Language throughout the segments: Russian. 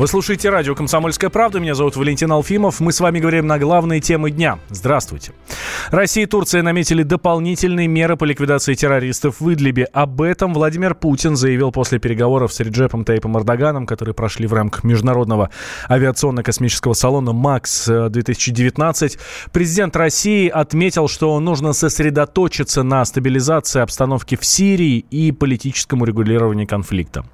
Вы слушаете радио «Комсомольская правда». Меня зовут Валентин Алфимов. Мы с вами говорим на главные темы дня. Здравствуйте. Россия и Турция наметили дополнительные меры по ликвидации террористов в Идлибе. Об этом Владимир Путин заявил после переговоров с Реджепом Тейпом Эрдоганом, которые прошли в рамках международного авиационно-космического салона МАКС-2019. Президент России отметил, что нужно сосредоточиться на стабилизации обстановки в Сирии и политическом урегулировании конфликта.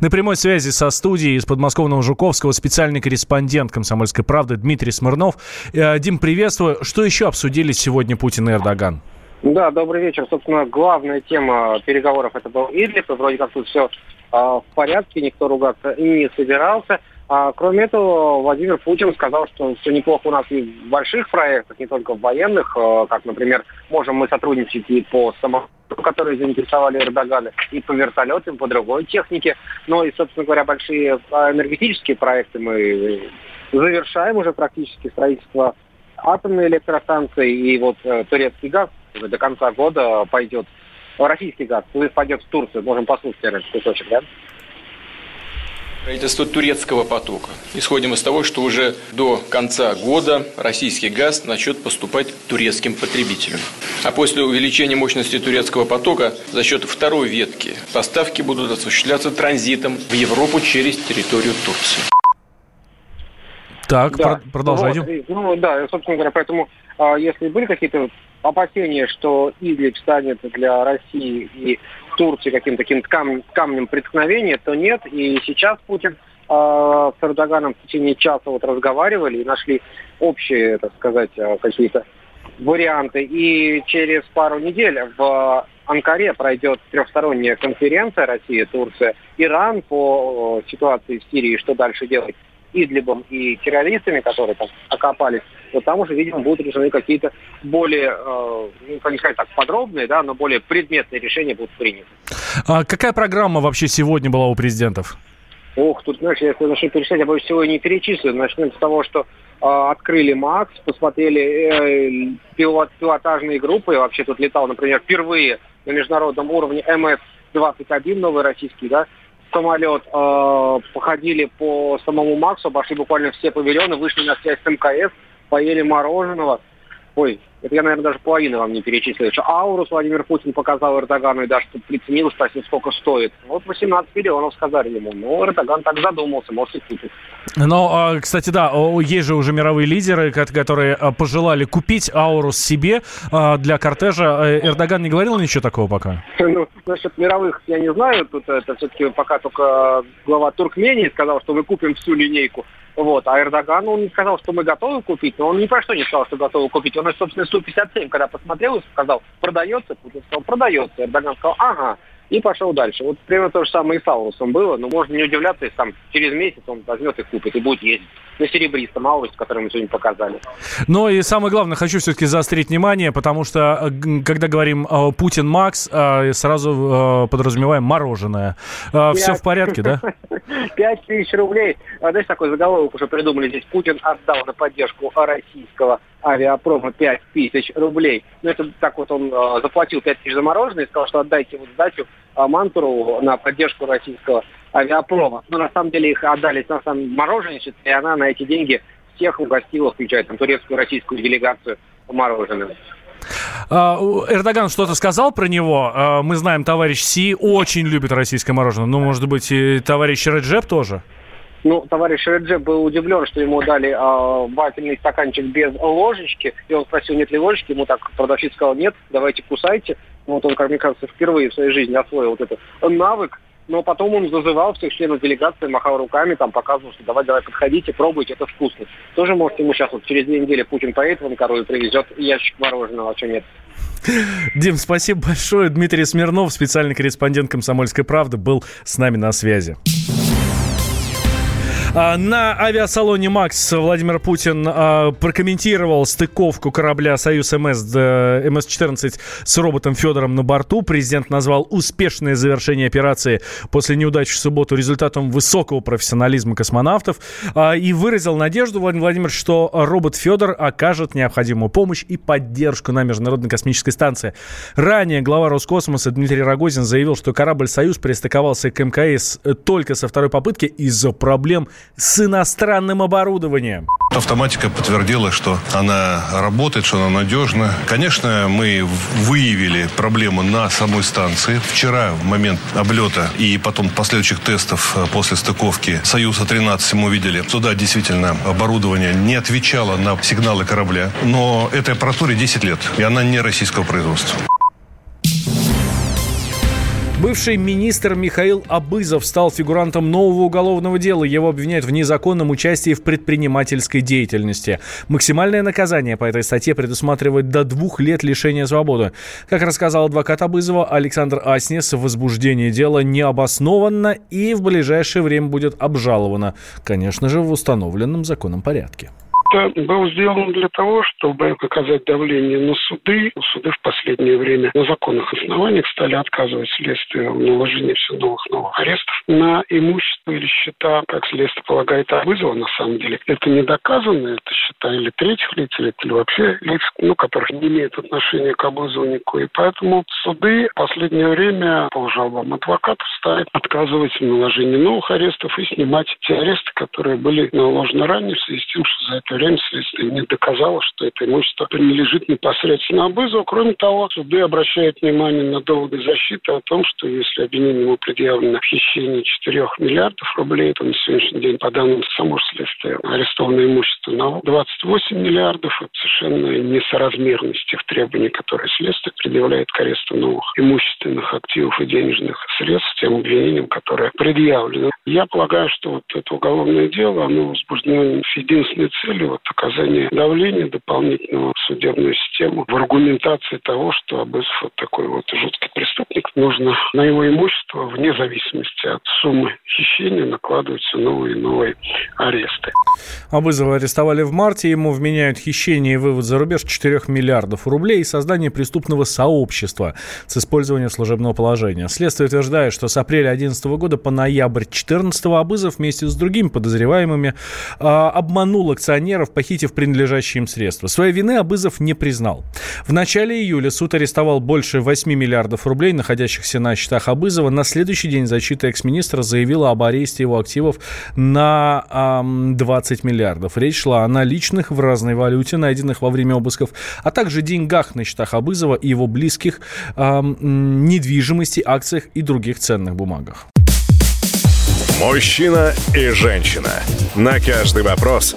На прямой связи со студией из подмосковного Жуковского специальный корреспондент «Комсомольской правды» Дмитрий Смирнов. Э, Дим, приветствую. Что еще обсудили сегодня Путин и Эрдоган? Да, добрый вечер. Собственно, главная тема переговоров это был Идлиб, и вроде как тут все э, в порядке, никто ругаться не собирался. А, кроме этого, Владимир Путин сказал, что все неплохо у нас и в больших проектах, не только в военных, э, как, например, можем мы сотрудничать и по самолетам, которые заинтересовали Эрдогана, и по вертолетам, по другой технике. Но и, собственно говоря, большие а, энергетические проекты мы завершаем уже практически строительство атомной электростанции и вот э, турецкий газ уже до конца года пойдет, российский газ пойдет в Турцию. Можем послушать этот кусочек, да? Строительство турецкого потока. Исходим из того, что уже до конца года российский газ начнет поступать турецким потребителям. А после увеличения мощности турецкого потока за счет второй ветки поставки будут осуществляться транзитом в Европу через территорию Турции. Так, да. продолжайте. Вот, ну да, собственно говоря, поэтому а, если были какие-то опасения, что Идлиб станет для России и Турции каким-то таким кам- камнем преткновения, то нет. И сейчас Путин э, с Эрдоганом в течение часа вот разговаривали и нашли общие, так сказать, э, какие-то варианты. И через пару недель в Анкаре пройдет трехсторонняя конференция Россия, Турция, Иран по ситуации в Сирии, что дальше делать. Идлибом и террористами, которые там окопались, то там уже, видимо, будут решены какие-то более, э, ну, не сказать так, подробные, да, но более предметные решения будут приняты. А какая программа вообще сегодня была у президентов? Ох, тут, знаешь, если начну перечислять, я больше всего не перечислю. Начнем с того, что э, открыли МАКС, посмотрели э, пилот, пилотажные группы. Я вообще тут летал, например, впервые на международном уровне МС-21, новый российский, да, самолет, э, походили по самому Максу, обошли буквально все павильоны, вышли на связь с МКС, поели мороженого. Ой, это я, наверное, даже половину вам не перечислил. Аурус Владимир Путин показал Эрдогану и даже приценил, спросил, сколько стоит. Вот 18 миллионов сказали ему. Ну, Эрдоган так задумался, может и купит. Ну, а, кстати, да, есть же уже мировые лидеры, которые а, пожелали купить Аурус себе а, для кортежа. Эрдоган не говорил ничего такого пока? Ну, насчет мировых я не знаю. Тут это все-таки пока только глава Туркмении сказал, что мы купим всю линейку. Вот. А Эрдоган, он не сказал, что мы готовы купить, но он ни про что не сказал, что готовы купить. Он, собственно, Су-57, когда посмотрел и сказал, продается, Путин сказал, продается. Эрдоган сказал, ага, и пошел дальше. Вот примерно то же самое и с Аурусом было, но можно не удивляться, если там через месяц он возьмет и купит, и будет ездить на серебристом Аурусе, который мы сегодня показали. Но и самое главное, хочу все-таки заострить внимание, потому что, э, когда говорим э, Путин Макс, э, сразу подразумеваем мороженое. Все в порядке, да? Пять тысяч рублей. А, знаешь, такой заголовок уже придумали здесь. Путин отдал на поддержку российского авиапрома 5 тысяч рублей. Ну, это так вот он э, заплатил 5 тысяч за мороженое и сказал, что отдайте вот сдачу э, Мантуру на поддержку российского авиапрома. Но на самом деле их отдали на самом мороженщице, и она на эти деньги всех угостила, включая там турецкую российскую делегацию мороженым. А, Эрдоган что-то сказал про него. А, мы знаем, товарищ Си очень любит российское мороженое. Ну, может быть, и товарищ Реджеп тоже? Ну, товарищ Реджеп был удивлен, что ему дали э, вафельный стаканчик без ложечки. И он спросил, нет ли ложечки. Ему так продавщик сказал, нет, давайте кусайте. Вот он, как мне кажется, впервые в своей жизни освоил вот этот навык. Но потом он зазывал всех членов делегации, махал руками, там показывал, что давай, давай, подходите, пробуйте, это вкусно. Тоже, может, ему сейчас вот через две недели Путин поедет в Анкару и привезет ящик мороженого, а что нет. Дим, спасибо большое. Дмитрий Смирнов, специальный корреспондент «Комсомольской правды», был с нами на связи. А, на авиасалоне «Макс» Владимир Путин а, прокомментировал стыковку корабля «Союз МС» МС-14 с роботом Федором на борту. Президент назвал успешное завершение операции после неудачи в субботу результатом высокого профессионализма космонавтов а, и выразил надежду, Владимир Владимирович, что робот Федор окажет необходимую помощь и поддержку на Международной космической станции. Ранее глава Роскосмоса Дмитрий Рогозин заявил, что корабль «Союз» пристыковался к МКС только со второй попытки из-за проблем с иностранным оборудованием. Автоматика подтвердила, что она работает, что она надежна. Конечно, мы выявили проблему на самой станции. Вчера, в момент облета и потом последующих тестов э, после стыковки Союза-13 мы увидели, что да, действительно, оборудование не отвечало на сигналы корабля. Но этой аппаратуре 10 лет, и она не российского производства. Бывший министр Михаил Абызов стал фигурантом нового уголовного дела. Его обвиняют в незаконном участии в предпринимательской деятельности. Максимальное наказание по этой статье предусматривает до двух лет лишения свободы. Как рассказал адвокат Абызова Александр Аснес, возбуждение дела необоснованно и в ближайшее время будет обжаловано. Конечно же, в установленном законном порядке это был сделан для того, чтобы оказать давление на суды. Суды в последнее время на законных основаниях стали отказывать следствию в наложении все новых новых арестов на имущество или счета, как следствие полагает, а вызова на самом деле. Это не доказано, это счета или третьих лиц, или, вообще лиц, ну, которых не имеют отношения к обузовнику. И поэтому суды в последнее время по жалобам адвокатов стали отказывать в наложении новых арестов и снимать те аресты, которые были наложены ранее в связи с тем, что за это время следствие не доказало, что это имущество принадлежит непосредственно Абызову. Кроме того, суды обращают внимание на доводы защиты о том, что если обвинению предъявлено хищение 4 миллиардов рублей, то на сегодняшний день, по данным самого следствия, арестованное имущество на 28 миллиардов. Это совершенно несоразмерность тех требований, которые следствие предъявляет к аресту новых имущественных активов и денежных средств тем обвинениям, которые предъявлены. Я полагаю, что вот это уголовное дело, оно возбуждено с единственной целью вот оказание давления дополнительного в судебную систему в аргументации того, что Абызов вот такой вот жуткий преступник, нужно на его имущество, вне зависимости от суммы хищения, накладываются новые и новые аресты. Абызова арестовали в марте, ему вменяют хищение и вывод за рубеж 4 миллиардов рублей и создание преступного сообщества с использованием служебного положения. Следствие утверждает, что с апреля 2011 года по ноябрь 2014 Абызов вместе с другими подозреваемыми э, обманул акционеров похитив принадлежащие им средства. Своей вины Абызов не признал. В начале июля суд арестовал больше 8 миллиардов рублей, находящихся на счетах Абызова. На следующий день защита экс-министра заявила об аресте его активов на эм, 20 миллиардов. Речь шла о наличных в разной валюте, найденных во время обысков, а также деньгах на счетах Абызова и его близких, эм, недвижимости, акциях и других ценных бумагах. Мужчина и женщина. На каждый вопрос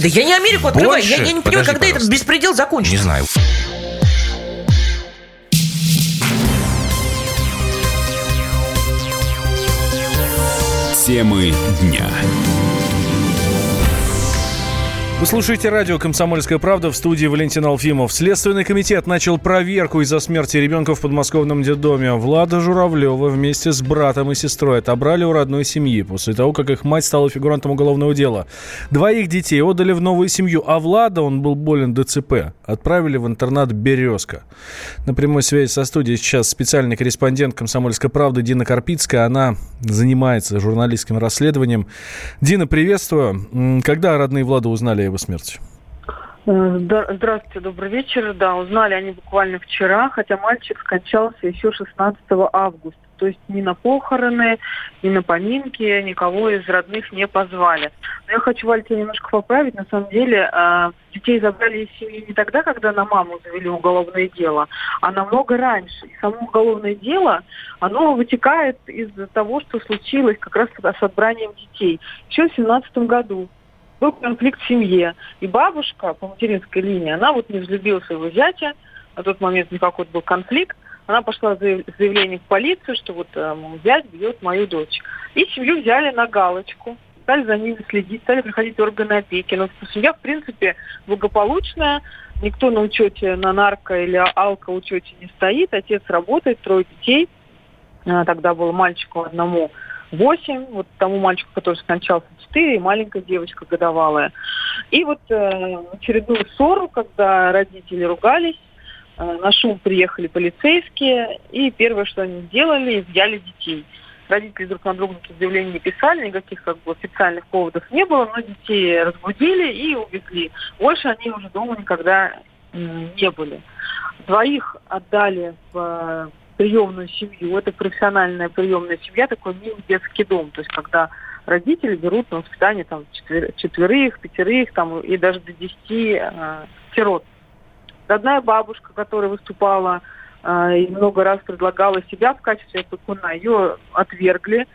Да я не Америку открываю. Я, я не понимаю, когда пожалуйста. этот беспредел закончится. Не знаю. Темы дня. Вы слушаете радио «Комсомольская правда» в студии Валентин Алфимов. Следственный комитет начал проверку из-за смерти ребенка в подмосковном детдоме. Влада Журавлева вместе с братом и сестрой отобрали у родной семьи после того, как их мать стала фигурантом уголовного дела. Двоих детей отдали в новую семью, а Влада, он был болен ДЦП, отправили в интернат «Березка». На прямой связи со студией сейчас специальный корреспондент «Комсомольской правды» Дина Карпицкая. Она занимается журналистским расследованием. Дина, приветствую. Когда родные Влада узнали его смерти? Э, здравствуйте, добрый вечер. Да, узнали они буквально вчера, хотя мальчик скончался еще 16 августа. То есть ни на похороны, ни на поминки никого из родных не позвали. Но я хочу, Валь, тебя немножко поправить. На самом деле э, детей забрали из семьи не тогда, когда на маму завели уголовное дело, а намного раньше. И само уголовное дело, оно вытекает из того, что случилось как раз с отбранием детей. Еще в 2017 году был конфликт в семье. И бабушка по материнской линии, она вот не взлюбила своего зятя, на тот момент никакой был конфликт, она пошла с заявлением в полицию, что вот э, зять бьет мою дочь. И семью взяли на галочку, стали за ними следить, стали приходить органы опеки. Но семья, в принципе, благополучная, никто на учете, на нарко или алко учете не стоит, отец работает, трое детей. Э, тогда было мальчику одному 8, вот тому мальчику, который скончался 4, и маленькая девочка годовалая. И вот э, очередную ссору, когда родители ругались, э, на шум приехали полицейские, и первое, что они сделали, изъяли детей. Родители друг на друга заявлений не писали, никаких как бы официальных поводов не было, но детей разбудили и увезли. Больше они уже дома никогда не были. Двоих отдали в приемную семью. Это профессиональная приемная семья, такой мини-детский дом. То есть когда родители берут на воспитание там, четвер- четверых, пятерых там, и даже до десяти э, сирот. Родная бабушка, которая выступала э, и много раз предлагала себя в качестве опекуна, ее отвергли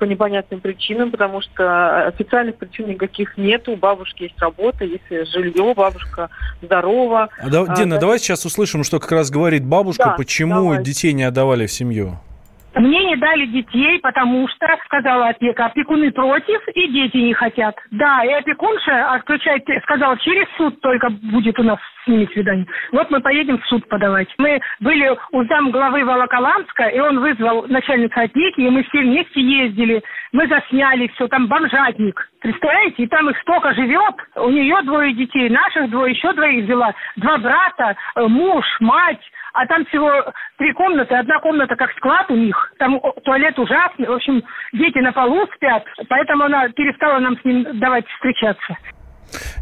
по непонятным причинам, потому что официальных причин никаких нет. У бабушки есть работа, есть жилье, бабушка здорова. А, да, Дина, а, давай сейчас услышим, что как раз говорит бабушка, да, почему давай. детей не отдавали в семью. Мне не дали детей, потому что, сказала опека, опекуны против и дети не хотят. Да, и опекунша отключает, сказала, через суд только будет у нас с ними свидание. Вот мы поедем в суд подавать. Мы были у зам главы Волоколамска, и он вызвал начальника опеки, и мы все вместе ездили. Мы засняли все, там бомжатник. Представляете, и там их столько живет. У нее двое детей, наших двое, еще двоих взяла. Два брата, э, муж, мать а там всего три комнаты, одна комната как склад у них, там туалет ужасный, в общем, дети на полу спят, поэтому она перестала нам с ним давать встречаться.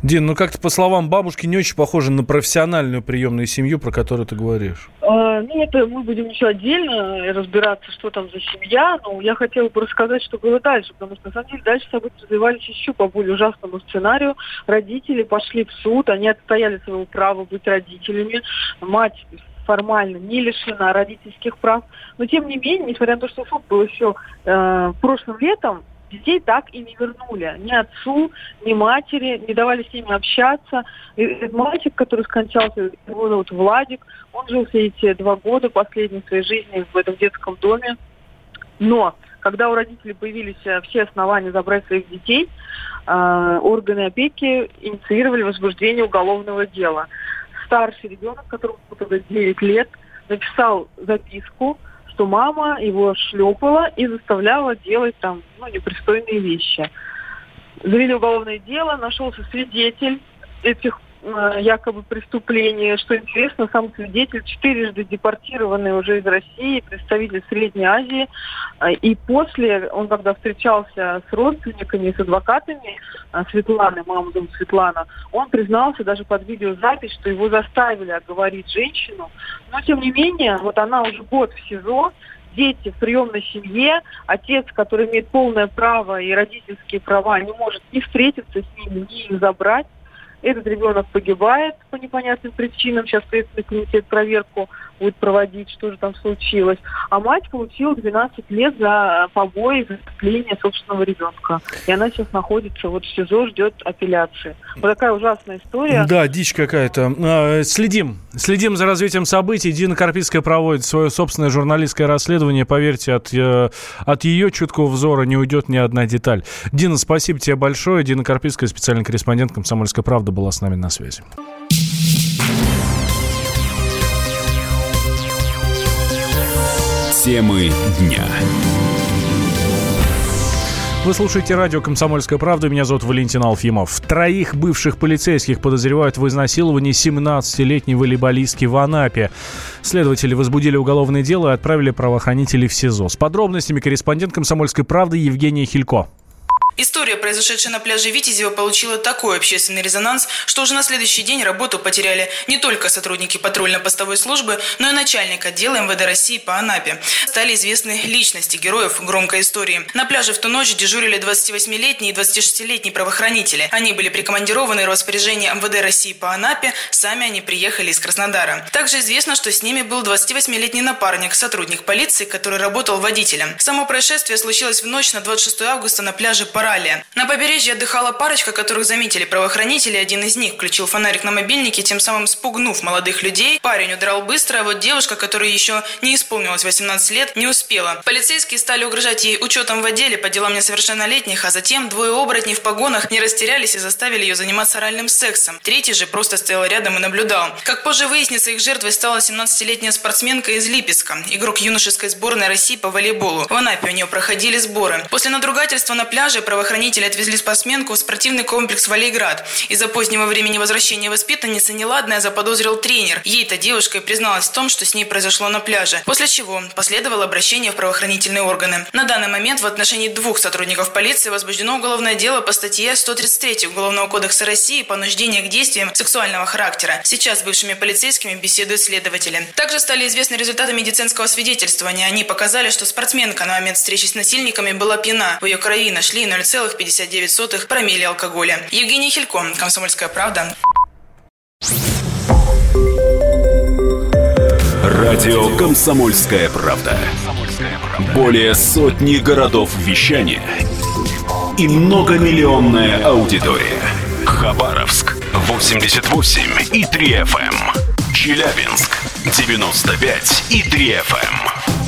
Дин, ну как-то по словам бабушки не очень похоже на профессиональную приемную семью, про которую ты говоришь. А, ну, это мы будем еще отдельно разбираться, что там за семья. Но я хотела бы рассказать, что было дальше, потому что, на самом деле, дальше события развивались еще по более ужасному сценарию. Родители пошли в суд, они отстояли своего права быть родителями. Мать формально не лишена родительских прав. Но тем не менее, несмотря на то, что суд был еще э, прошлым летом, детей так и не вернули. Ни отцу, ни матери, не давали с ними общаться. И этот мальчик, который скончался, его зовут Владик, он жил все эти два года последней своей жизни в этом детском доме. Но когда у родителей появились э, все основания забрать своих детей, э, органы опеки инициировали возбуждение уголовного дела старший ребенок, которому тогда 9 лет, написал записку, что мама его шлепала и заставляла делать там ну, непристойные вещи. Завели уголовное дело, нашелся свидетель этих якобы преступление. Что интересно, сам свидетель четырежды депортированный уже из России, представитель Средней Азии. Э, и после, он когда встречался с родственниками, с адвокатами э, Светланы, мама зовут Светлана, он признался даже под видеозапись, что его заставили оговорить женщину. Но тем не менее, вот она уже год в СИЗО, дети в приемной семье, отец, который имеет полное право и родительские права, не может ни встретиться с ними, ни их забрать. Этот ребенок погибает по непонятным причинам. Сейчас Следственный комитет проверку будет проводить, что же там случилось. А мать получила 12 лет за побои, за сцепление собственного ребенка. И она сейчас находится вот в СИЗО, ждет апелляции. Вот такая ужасная история. Да, дичь какая-то. А, следим. Следим за развитием событий. Дина Карпицкая проводит свое собственное журналистское расследование. Поверьте, от, э, от ее чуткого взора не уйдет ни одна деталь. Дина, спасибо тебе большое. Дина Карпицкая, специальный корреспондент «Комсомольской правды» была с нами на связи. Темы дня. Вы слушаете радио «Комсомольская правда». Меня зовут Валентин Алфимов. Троих бывших полицейских подозревают в изнасиловании 17-летней волейболистки в Анапе. Следователи возбудили уголовное дело и отправили правоохранителей в СИЗО. С подробностями корреспондент «Комсомольской правды» Евгения Хилько. История, произошедшая на пляже Витязева, получила такой общественный резонанс, что уже на следующий день работу потеряли не только сотрудники патрульно-постовой службы, но и начальник отдела МВД России по Анапе. Стали известны личности героев громкой истории. На пляже в ту ночь дежурили 28-летние и 26-летние правоохранители. Они были прикомандированы в распоряжение МВД России по Анапе, сами они приехали из Краснодара. Также известно, что с ними был 28-летний напарник, сотрудник полиции, который работал водителем. Само происшествие случилось в ночь на 26 августа на пляже Пара Урале. На побережье отдыхала парочка, которых заметили правоохранители. Один из них включил фонарик на мобильнике, тем самым спугнув молодых людей. Парень удрал быстро, а вот девушка, которая еще не исполнилась 18 лет, не успела. Полицейские стали угрожать ей учетом в отделе по делам несовершеннолетних, а затем двое оборотней в погонах не растерялись и заставили ее заниматься оральным сексом. Третий же просто стоял рядом и наблюдал. Как позже выяснится, их жертвой стала 17-летняя спортсменка из Липецка, игрок юношеской сборной России по волейболу. В Анапе у нее проходили сборы. После надругательства на пляже правоохранители отвезли спортсменку в спортивный комплекс «Валейград». Из-за позднего времени возвращения воспитанницы неладное заподозрил тренер. Ей-то девушка призналась в том, что с ней произошло на пляже. После чего последовало обращение в правоохранительные органы. На данный момент в отношении двух сотрудников полиции возбуждено уголовное дело по статье 133 Уголовного кодекса России «Понуждение к действиям сексуального характера». Сейчас с бывшими полицейскими беседуют следователи. Также стали известны результаты медицинского свидетельствования. Они показали, что спортсменка на момент встречи с насильниками была пьяна. В ее крови нашли 0,59 промилле алкоголя. Евгений Хилько, Комсомольская правда. Радио «Комсомольская правда». Более сотни городов вещания и многомиллионная аудитория. Хабаровск 88 и 3 FM. Челябинск 95 и 3 FM.